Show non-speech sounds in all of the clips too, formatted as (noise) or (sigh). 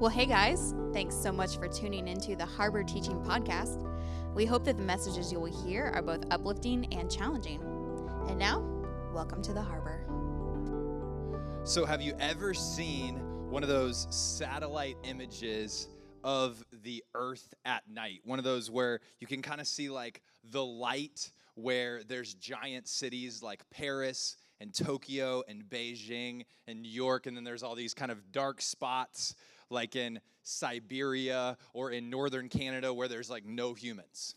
Well, hey guys, thanks so much for tuning into the Harbor Teaching Podcast. We hope that the messages you will hear are both uplifting and challenging. And now, welcome to the Harbor. So, have you ever seen one of those satellite images of the Earth at night? One of those where you can kind of see like the light where there's giant cities like Paris and Tokyo and Beijing and New York, and then there's all these kind of dark spots like in Siberia or in northern Canada where there's like no humans.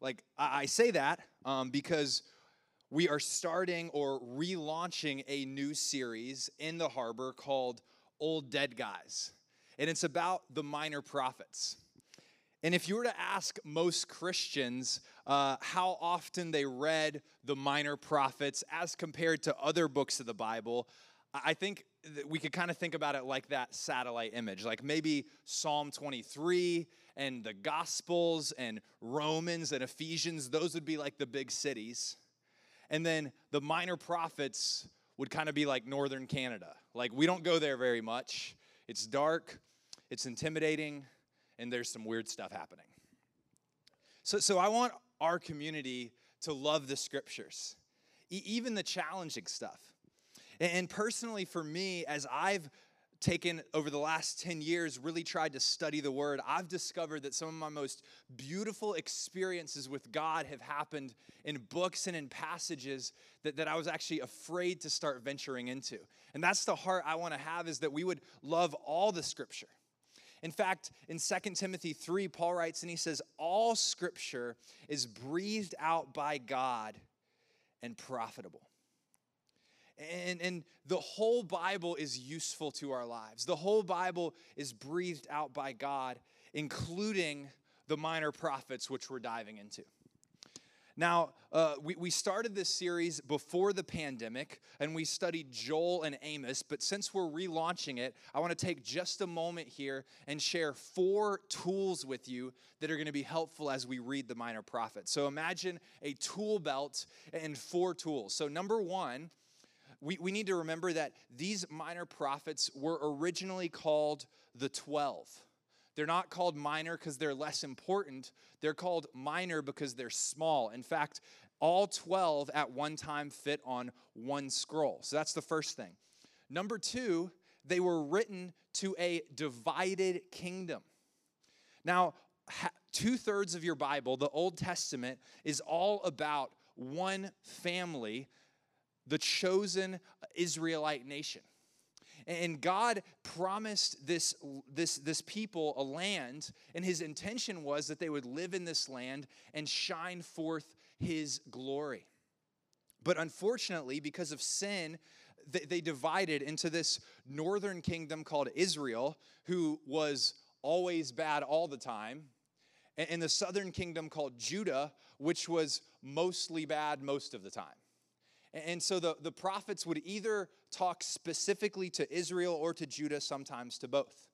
Like, I, say that um, because we are starting or relaunching a new series in the harbor called Old Dead Guys. And it's about the minor prophets. And if you were to ask most Christians uh, how often they read the minor prophets as compared to other books of the Bible, I think we could kind of think about it like that satellite image, like maybe Psalm 23 and the Gospels and Romans and Ephesians, those would be like the big cities. And then the minor prophets would kind of be like northern Canada. Like we don't go there very much. It's dark, it's intimidating, and there's some weird stuff happening. So, so I want our community to love the scriptures, e- even the challenging stuff. And personally, for me, as I've taken over the last 10 years, really tried to study the Word, I've discovered that some of my most beautiful experiences with God have happened in books and in passages that, that I was actually afraid to start venturing into. And that's the heart I want to have is that we would love all the Scripture. In fact, in 2 Timothy 3, Paul writes and he says, All Scripture is breathed out by God and profitable and, and the whole Bible is useful to our lives. The whole Bible is breathed out by God, including the minor prophets, which we're diving into. Now, uh, we, we started this series before the pandemic and we studied Joel and Amos, but since we're relaunching it, I want to take just a moment here and share four tools with you that are going to be helpful as we read the minor prophets. So imagine a tool belt and four tools. So, number one, we, we need to remember that these minor prophets were originally called the 12. They're not called minor because they're less important. They're called minor because they're small. In fact, all 12 at one time fit on one scroll. So that's the first thing. Number two, they were written to a divided kingdom. Now, two thirds of your Bible, the Old Testament, is all about one family the chosen Israelite nation. And God promised this, this, this people a land, and his intention was that they would live in this land and shine forth his glory. But unfortunately, because of sin, they, they divided into this northern kingdom called Israel, who was always bad all the time, and the southern kingdom called Judah, which was mostly bad most of the time. And so the, the prophets would either talk specifically to Israel or to Judah, sometimes to both.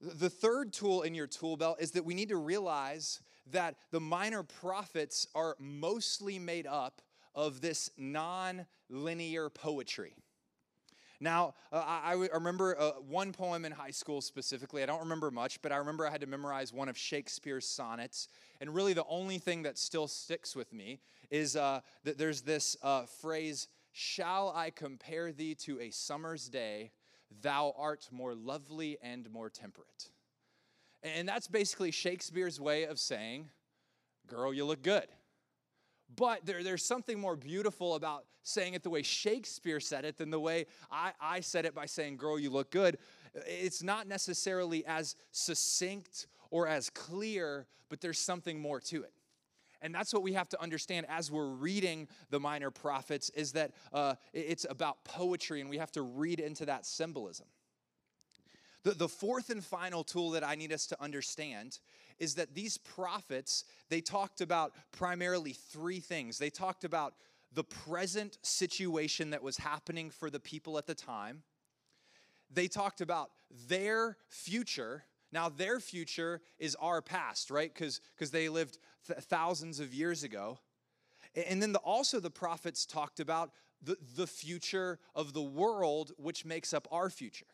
The third tool in your tool belt is that we need to realize that the minor prophets are mostly made up of this non linear poetry. Now, uh, I, I, remember uh, one poem in high school specifically. I don't remember much, but I remember I had to memorize one of Shakespeare's sonnets. And really, the only thing that still sticks with me is uh, that there's this uh, phrase Shall I compare thee to a summer's day? Thou art more lovely and more temperate. And that's basically Shakespeare's way of saying, Girl, you look good. But there, there's something more beautiful about saying it the way Shakespeare said it than the way I, I said it by saying, Girl, you look good. It's not necessarily as succinct or as clear, but there's something more to it. And that's what we have to understand as we're reading the minor prophets is that uh, it's about poetry and we have to read into that symbolism. The, the fourth and final tool that I need us to understand is that these prophets, they talked about primarily three things. They talked about the present situation that was happening for the people at the time. They talked about their future. Now, their future is our past, right? Because they lived th- thousands of years ago. And then the, also, the prophets talked about the, the future of the world, which makes up our future.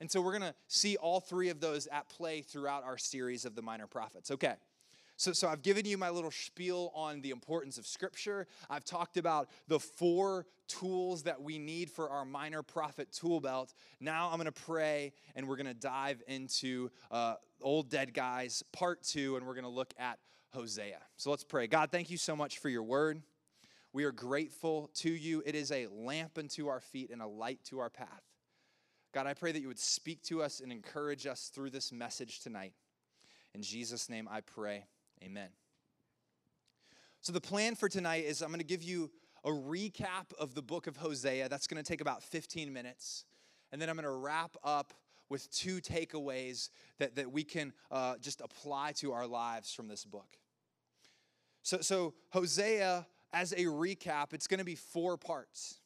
And so we're going to see all three of those at play throughout our series of the minor prophets. Okay. So, so I've given you my little spiel on the importance of Scripture. I've talked about the four tools that we need for our minor prophet tool belt. Now I'm going to pray and we're going to dive into uh, Old Dead Guys part two and we're going to look at Hosea. So let's pray. God, thank you so much for your word. We are grateful to you. It is a lamp unto our feet and a light to our path. God, I pray that you would speak to us and encourage us through this message tonight. In Jesus' name I pray. Amen. So, the plan for tonight is I'm going to give you a recap of the book of Hosea. That's going to take about 15 minutes. And then I'm going to wrap up with two takeaways that, that we can uh, just apply to our lives from this book. So, so, Hosea, as a recap, it's going to be four parts.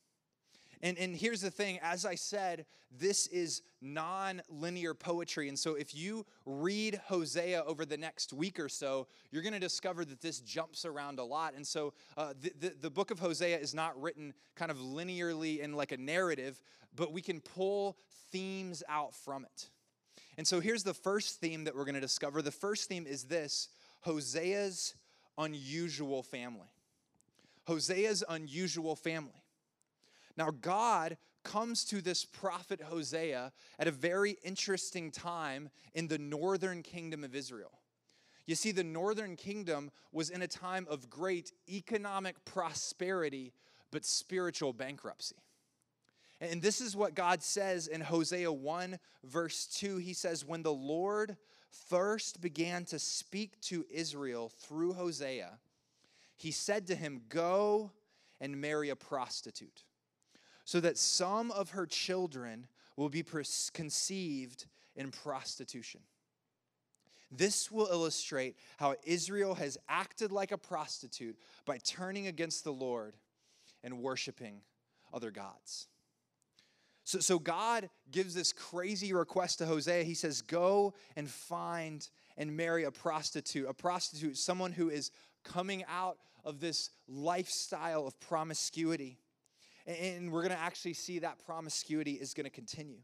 And, and here's the thing as I said, this is non linear poetry. And so if you read Hosea over the next week or so, you're going to discover that this jumps around a lot. And so uh, the, the, the book of Hosea is not written kind of linearly in like a narrative, but we can pull themes out from it. And so here's the first theme that we're going to discover. The first theme is this Hosea's unusual family. Hosea's unusual family. Now, God comes to this prophet Hosea at a very interesting time in the northern kingdom of Israel. You see, the northern kingdom was in a time of great economic prosperity, but spiritual bankruptcy. And this is what God says in Hosea 1, verse 2. He says, When the Lord first began to speak to Israel through Hosea, he said to him, Go and marry a prostitute so that some of her children will be conceived in prostitution. This will illustrate how Israel has acted like a prostitute by turning against the Lord and worshiping other gods. So, so God gives this crazy request to Hosea. He says, Go and find and marry a prostitute. A prostitute, someone who is coming out of this lifestyle of promiscuity. And we're going to actually see that promiscuity is going to continue.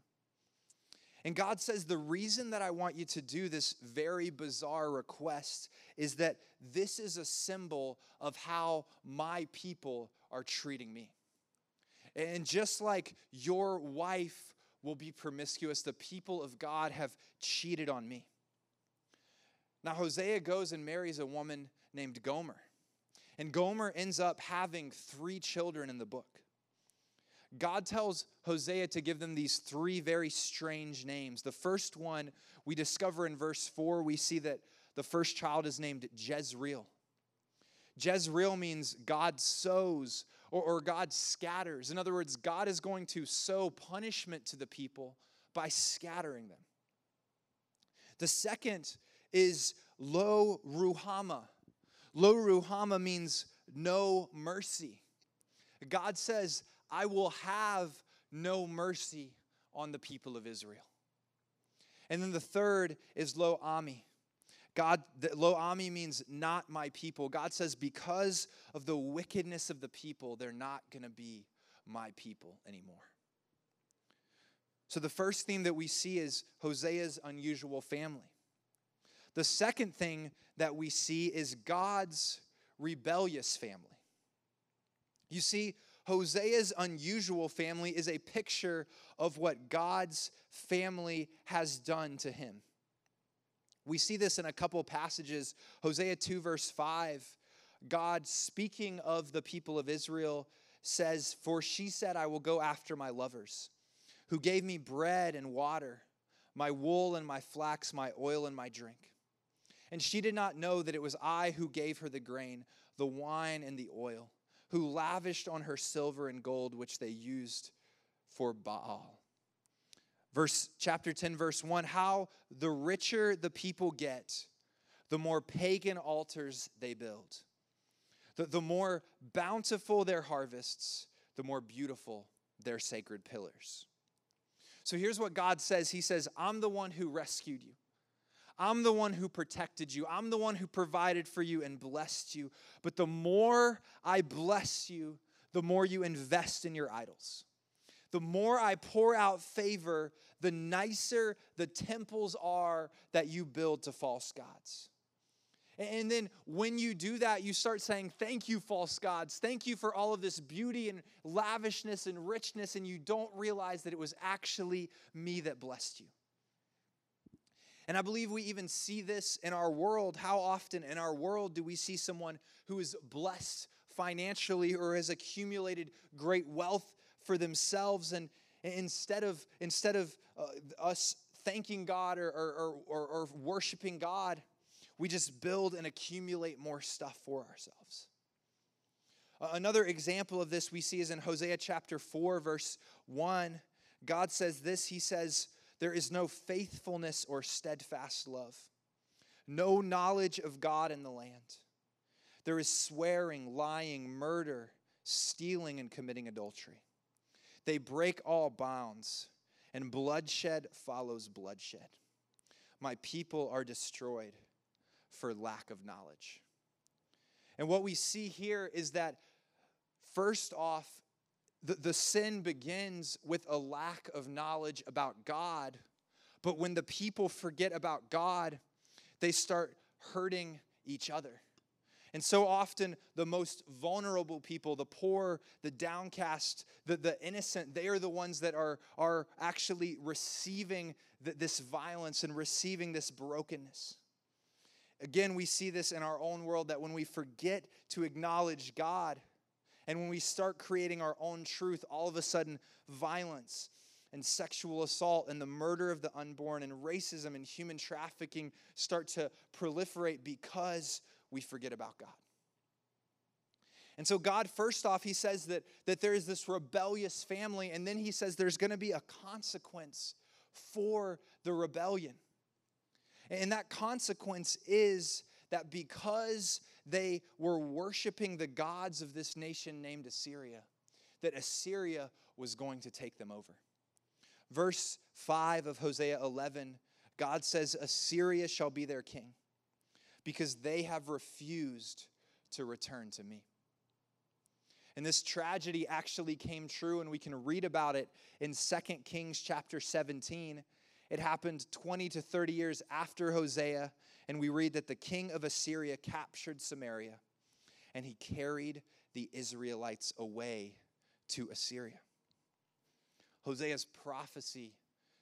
And God says, The reason that I want you to do this very bizarre request is that this is a symbol of how my people are treating me. And just like your wife will be promiscuous, the people of God have cheated on me. Now, Hosea goes and marries a woman named Gomer. And Gomer ends up having three children in the book. God tells Hosea to give them these three very strange names. The first one we discover in verse 4, we see that the first child is named Jezreel. Jezreel means God sows or, or, God scatters. In other words, God is going to sow punishment to the people by scattering them. The second is Lo Ruhamah. Lo Ruhamah means no mercy. God says, I will have no mercy on the people of Israel. And then the third is Lo Ammi. God, Lo Ammi means not my people. God says, because of the wickedness of the people, they're not going to be my people anymore. So the first theme that we see is Hosea's unusual family. The second thing that we see is God's rebellious family. You see, Hosea's unusual family is a picture of what God's family has done to him. We see this in a couple passages. Hosea 2, verse 5, God speaking of the people of Israel says, For she said, I will go after my lovers, who gave me bread and water, my wool and my flax, my oil and my drink. And she did not know that it was I who gave her the grain, the wine, and the oil who lavished on her silver and gold, which they used for Baal. Verse chapter 10, verse 1 How the richer the people get, the more pagan altars they build. The, the more bountiful their harvests, the more beautiful their sacred pillars. So here's what God says He says, I'm the one who rescued you. I'm the one who protected you. I'm the one who provided for you and blessed you. But the more I bless you, the more you invest in your idols. the more I pour out favor, the nicer the temples are that you build to false gods. And then when you do that, you start saying, Thank you, false gods. Thank you for all of this beauty and lavishness and richness. And you don't realize that it was actually me that blessed you. And I believe we even see this in our world. How often in our world do we see someone who is blessed financially or has accumulated great wealth for themselves and instead of instead of uh, us thanking God or, or, or, or worshiping God, we just build and accumulate more stuff for ourselves. Another example of this we see is in Hosea chapter 4, verse 1. God says this He says, There is no faithfulness or steadfast love, no knowledge of God in the land. There is swearing, lying, murder, stealing, and committing adultery. They break all bounds, and bloodshed follows bloodshed. My people are destroyed for lack of knowledge. And what we see here is that, first off, the, the sin begins with a lack of knowledge about God. But when the people forget about God, they start hurting each other. And so often, the most vulnerable people, the poor, the downcast, the, the innocent, they are the ones that are, are actually receiving this violence and receiving this brokenness. Again, we see this in our own world that when we forget to acknowledge God and when we start creating our own truth, all of a sudden, violence and sexual assault and the murder of the unborn and racism and human trafficking start to proliferate because we forget about God. And so, God, first off, He says that, that there is this rebellious family, and then He says there's going to be a consequence for the rebellion. And that consequence is that because they were worshiping the gods of this nation named Assyria, that Assyria was going to take them over. Verse 5 of Hosea 11, God says, Assyria shall be their king because they have refused to return to me. And this tragedy actually came true, and we can read about it in 2 Kings chapter 17 it happened 20 to 30 years after Hosea, and we read that the king of Assyria captured Samaria and he carried the Israelites away to Assyria. Hosea's prophecy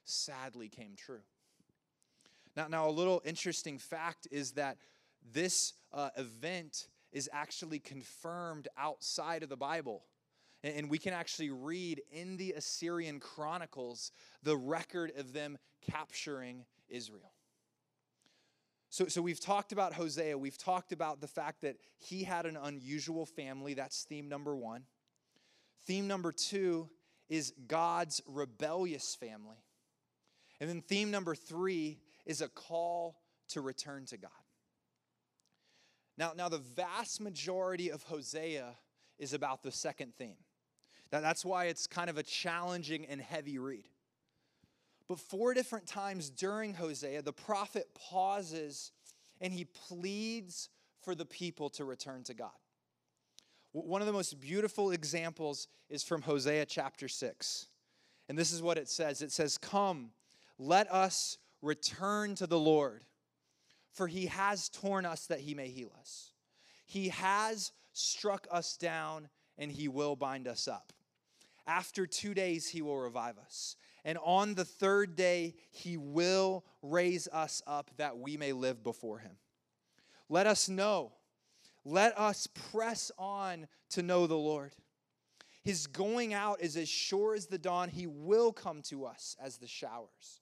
sadly came true. Now, now a little interesting fact is that this uh, event is actually confirmed outside of the Bible. And we can actually read in the Assyrian Chronicles the record of them capturing Israel. So, so we've talked about Hosea. We've talked about the fact that he had an unusual family. That's theme number one. Theme number two is God's rebellious family. And then theme number three is a call to return to God. Now, now the vast majority of Hosea is about the second theme. That, that's why it's kind of a challenging and heavy read. But four different times during Hosea, the prophet pauses and he pleads for the people to return to God. One of the most beautiful examples is from Hosea chapter 6. And this is what it says it says, Come, let us return to the Lord, for he has torn us that he may heal us. He has struck us down, and he will bind us up. After two days, he will revive us. And on the third day, he will raise us up that we may live before him. Let us know. Let us press on to know the Lord. His going out is as sure as the dawn. He will come to us as the showers,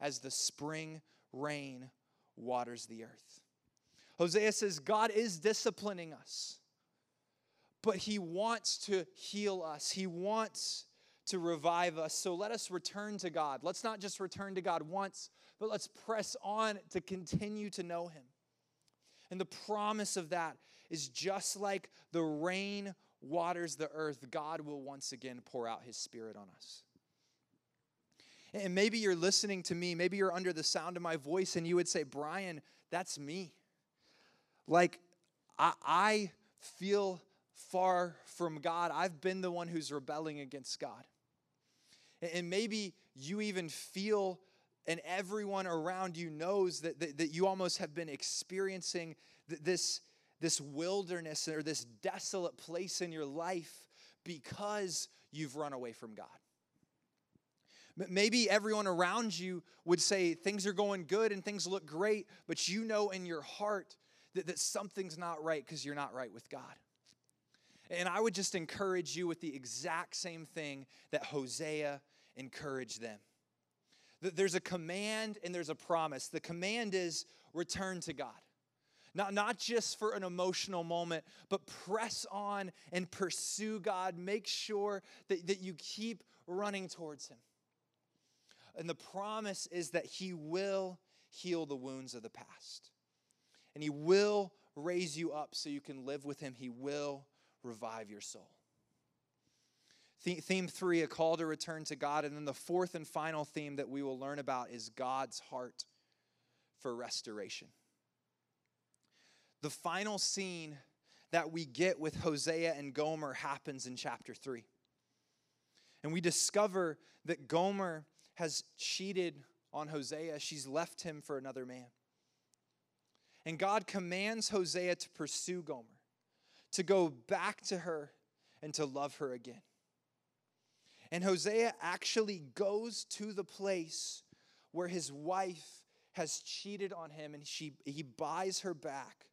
as the spring rain waters the earth. Hosea says God is disciplining us but He wants to heal us. He wants to revive us. So let us return to God. Let's not just return to God once, but let's press on to continue to know Him. And the promise of that is just like the rain waters the earth, God will once again pour out His Spirit on us. And maybe you're listening to me, maybe you're under the sound of my voice, and you would say, Brian, that's me. Like, I, I feel far from God. I've been the one who's rebelling against God. And maybe you even feel, and everyone around you knows that, that, that you almost have been experiencing this, this wilderness or this desolate place in your life because you've run away from God. Maybe everyone around you would say things are going good and things look great, but you know in your heart that, that something's not right because you're not right with God. And I would just encourage you with the exact same thing that Hosea encouraged them. There's a command and there's a promise. The command is return to God. Not, not just for an emotional moment, but press on and pursue God. Make sure that, that you keep running towards Him. And the promise is that He will heal the wounds of the past. And He will raise you up so you can live with Him. He will revive your soul. Theme three, a call to return to God. And then the fourth and final theme that we will learn about is God's heart for restoration. The final scene that we get with Hosea and Gomer happens in chapter three. And we discover that Gomer has cheated on Hosea. She's left him for another man. And God commands Hosea to pursue Gomer, to go back to her and to love her again. And Hosea actually goes to the place where his wife has cheated on him and she, he buys her back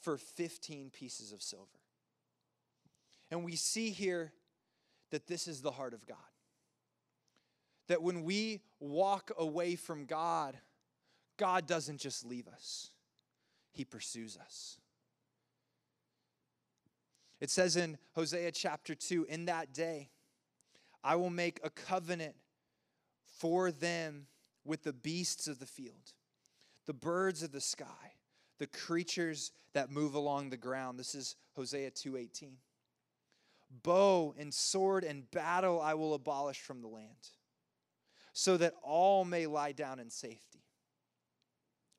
for 15 pieces of silver. And we see here that this is the heart of God that when we walk away from God, God doesn't just leave us, He pursues us. It says in Hosea chapter 2 In that day, I will make a covenant for them with the beasts of the field, the birds of the sky, the creatures that move along the ground. This is Hosea 2:18. Bow and sword and battle I will abolish from the land so that all may lie down in safety.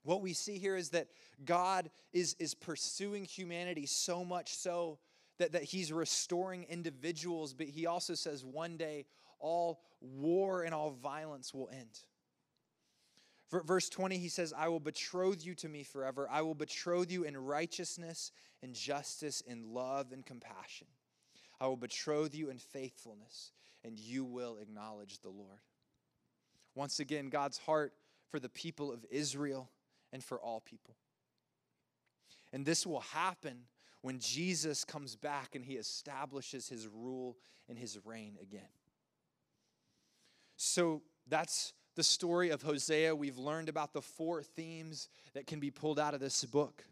What we see here is that God is, is pursuing humanity so much so that, that He's restoring individuals, but He also says one day all war and all violence will end. Verse 20, he says, I will betroth you to me forever. I will betroth you in righteousness and justice, in love and compassion. I will betroth you in faithfulness, and you will acknowledge the Lord. Once again, God's heart for the people of Israel and for all people. And this will happen when Jesus comes back and he establishes his rule and his reign again. So that's the story of Hosea. We've learned about the four themes that can be pulled out of this book.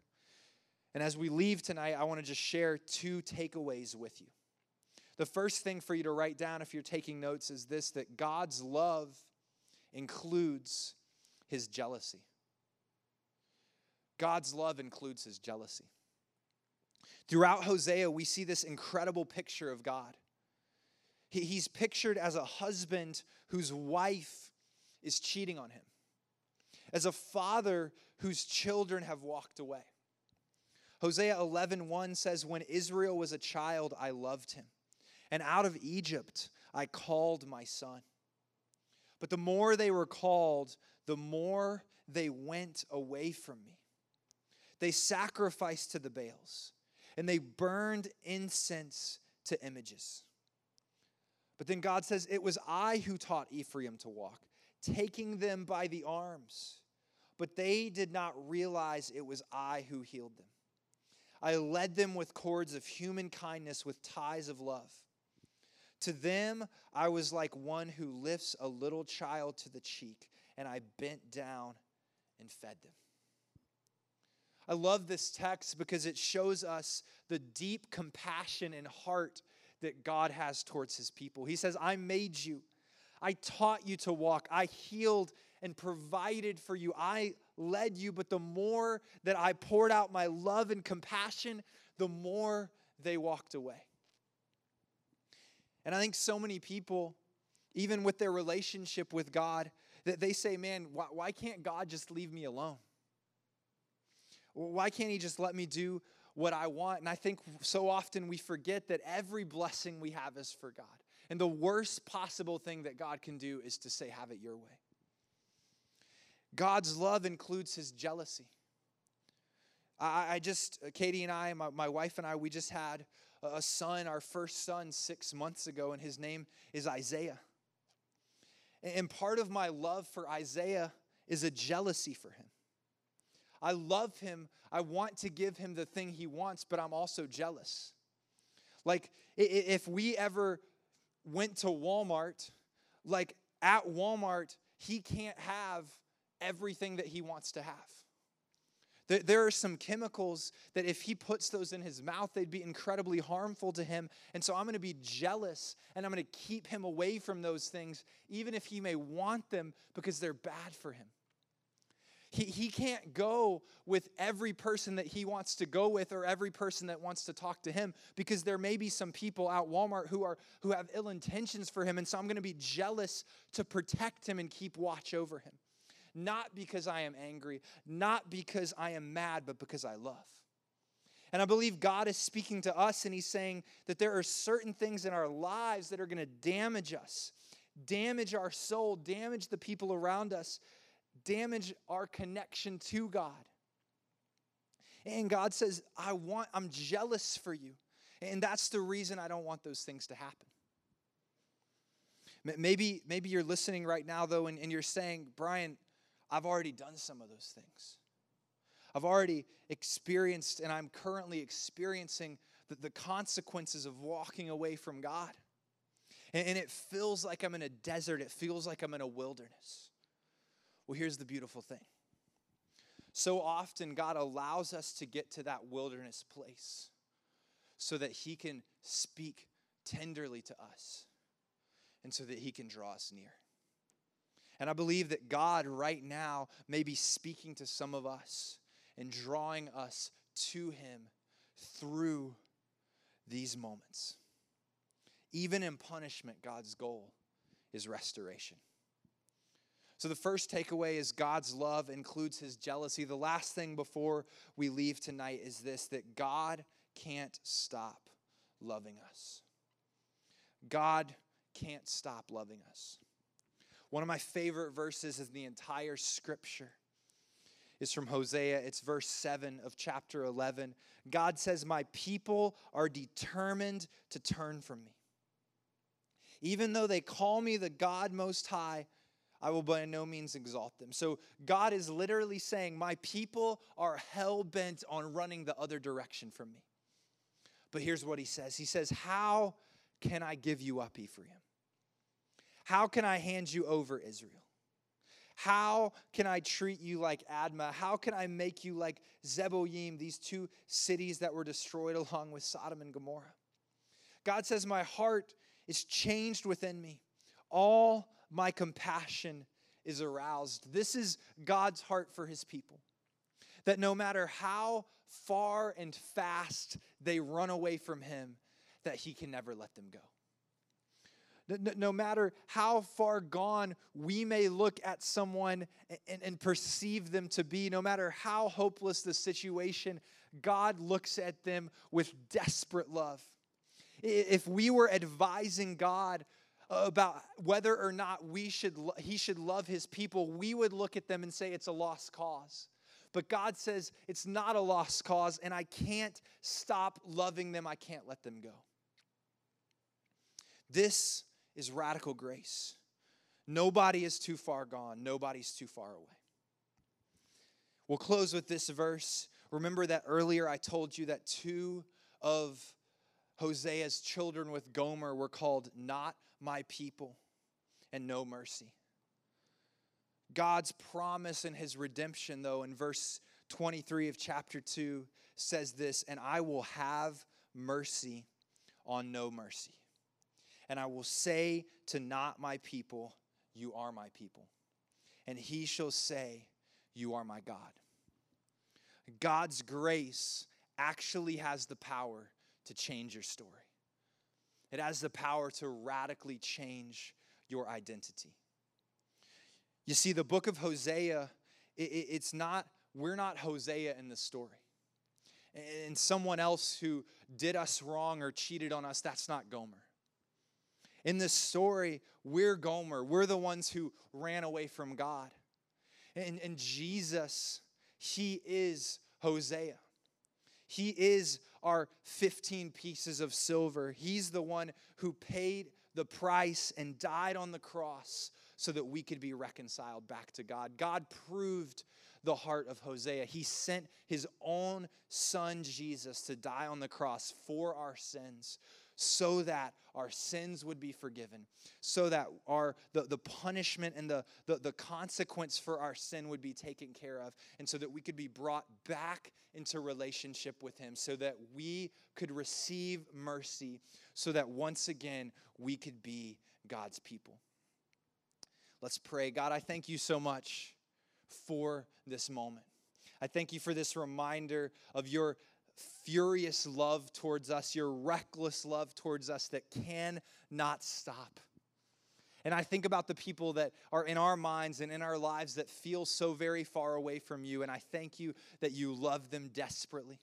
And as we leave tonight, I want to just share two takeaways with you. The first thing for you to write down if you're taking notes is this that God's love includes his jealousy. God's love includes his jealousy. Throughout Hosea, we see this incredible picture of God. He, he's pictured as a husband whose wife is cheating on him, as a father whose children have walked away. Hosea 11:1 says when Israel was a child I loved him and out of Egypt I called my son. But the more they were called, the more they went away from me. They sacrificed to the Baals, and they burned incense to images. But then God says, It was I who taught Ephraim to walk, taking them by the arms. But they did not realize it was I who healed them. I led them with cords of human kindness, with ties of love. To them, I was like one who lifts a little child to the cheek, and I bent down and fed them. I love this text because it shows us the deep compassion and heart that God has towards his people. He says, I made you, I taught you to walk, I healed and provided for you, I led you, but the more that I poured out my love and compassion, the more they walked away. And I think so many people, even with their relationship with God, that they say, man, why, why can't God just leave me alone? Why can't He just let me do what I want? And I think so often we forget that every blessing we have is for God. And the worst possible thing that God can do is to say, Have it your way. God's love includes his jealousy. I, I just, uh, Katie and I, my, my wife and I, we just had a son, our first son, six months ago, and his name is Isaiah. And part of my love for Isaiah is a jealousy for him. I love him. I want to give him the thing he wants, but I'm also jealous. Like, if we ever went to Walmart, like at Walmart, he can't have everything that he wants to have. There are some chemicals that if he puts those in his mouth, they'd be incredibly harmful to him. And so I'm going to be jealous and I'm going to keep him away from those things, even if he may want them because they're bad for him. He, he can't go with every person that he wants to go with or every person that wants to talk to him because there may be some people out Walmart who are who have ill intentions for him and so I'm going to be jealous to protect him and keep watch over him not because I am angry, not because I am mad, but because I love. And I believe God is speaking to us and He's saying that there are certain things in our lives that are going to damage us, damage our soul, damage the people around us, damage our connection to God. And God says, I want, I'm jealous for you. And that's the reason I don't want those things to happen. Maybe, maybe you're listening right now, though, and, and you're saying, Brian, I've already done some of those things. I've already experienced, and I'm currently experiencing the, the consequences of walking away from God. And, and it feels like I'm in a desert, it feels like I'm in a wilderness. Well, here's the beautiful thing. So often, God allows us to get to that wilderness place so that He can speak tenderly to us and so that He can draw us near. And I believe that God right now may be speaking to some of us and drawing us to Him through these moments. Even in punishment, God's goal is restoration. So, the first takeaway is God's love includes his jealousy. The last thing before we leave tonight is this that God can't stop loving us. God can't stop loving us. One of my favorite verses in the entire scripture is from Hosea. It's verse 7 of chapter 11. God says, My people are determined to turn from me. Even though they call me the God Most High, I will by no means exalt them. So God is literally saying, My people are hell bent on running the other direction from me. But here's what he says He says, How can I give you up, Ephraim? How can I hand you over, Israel? How can I treat you like Admah? How can I make you like Zeboim, these two cities that were destroyed (laughs) along with Sodom and Gomorrah? God says, My heart is changed within me. All my compassion is aroused. This is God's heart for his people. That no matter how far and fast they run away from him, that he can never let them go. No, matter how far gone we may look at someone and, and perceive them to be, no matter how hopeless the situation, God looks at them with desperate love. If we were advising God about whether or not we should he should love his people, we would look at them and say it's a lost cause. But God says it's not a lost cause and I can't stop loving them. I can't let them go. This is radical grace. Nobody is too far gone, nobody's too far away. We'll close with this verse. Remember that earlier I told you that two of Hosea's children with Gomer were called not my people and no mercy. God's promise and his redemption, though, in verse 23 of chapter 2 says this, and I will have mercy on no mercy and I will say to not my people, You are my people. And he shall say, You are my God. God's grace actually has the power to change your story, it has the power to radically change your identity. You see, the book of Hosea, it's not, we're not Hosea in the story. And someone else who did us wrong or cheated on us, that's not Gomer. In this story, we're Gomer. We're the ones who ran away from God. And, and Jesus, He is Hosea. He is our 15 pieces of silver. He's the one who paid the price and died on the cross so that we could be reconciled back to God. God proved the heart of Hosea. He sent his own son Jesus to die on the cross for our sins so that our sins would be forgiven, so that our the, the punishment and the, the, the consequence for our sin would be taken care of, and so that we could be brought back into relationship with him, so that we could receive mercy, so that once again we could be God's people. Let's pray. God, I thank you so much for this moment. I thank you for this reminder of your furious love towards us, your reckless love towards us that cannot stop. And I think about the people that are in our minds and in our lives that feel so very far away from you. And I thank you that you love them desperately.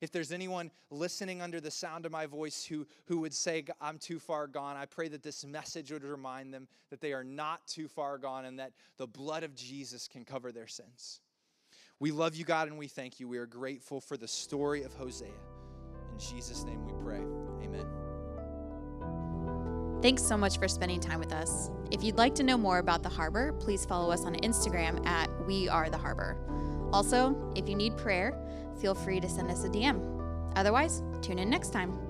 If there's anyone listening under the sound of my voice who, who would say, I'm too far gone, I pray that this message would remind them that they are not too far gone and that the blood of Jesus can cover their sins. We love you, God, and we thank you. We are grateful for the story of Hosea. In Jesus' name we pray. Amen. Thanks so much for spending time with us. If you'd like to know more about the harbor, please follow us on Instagram at We Are the Harbor. Also, if you need prayer, feel free to send us a DM. Otherwise, tune in next time.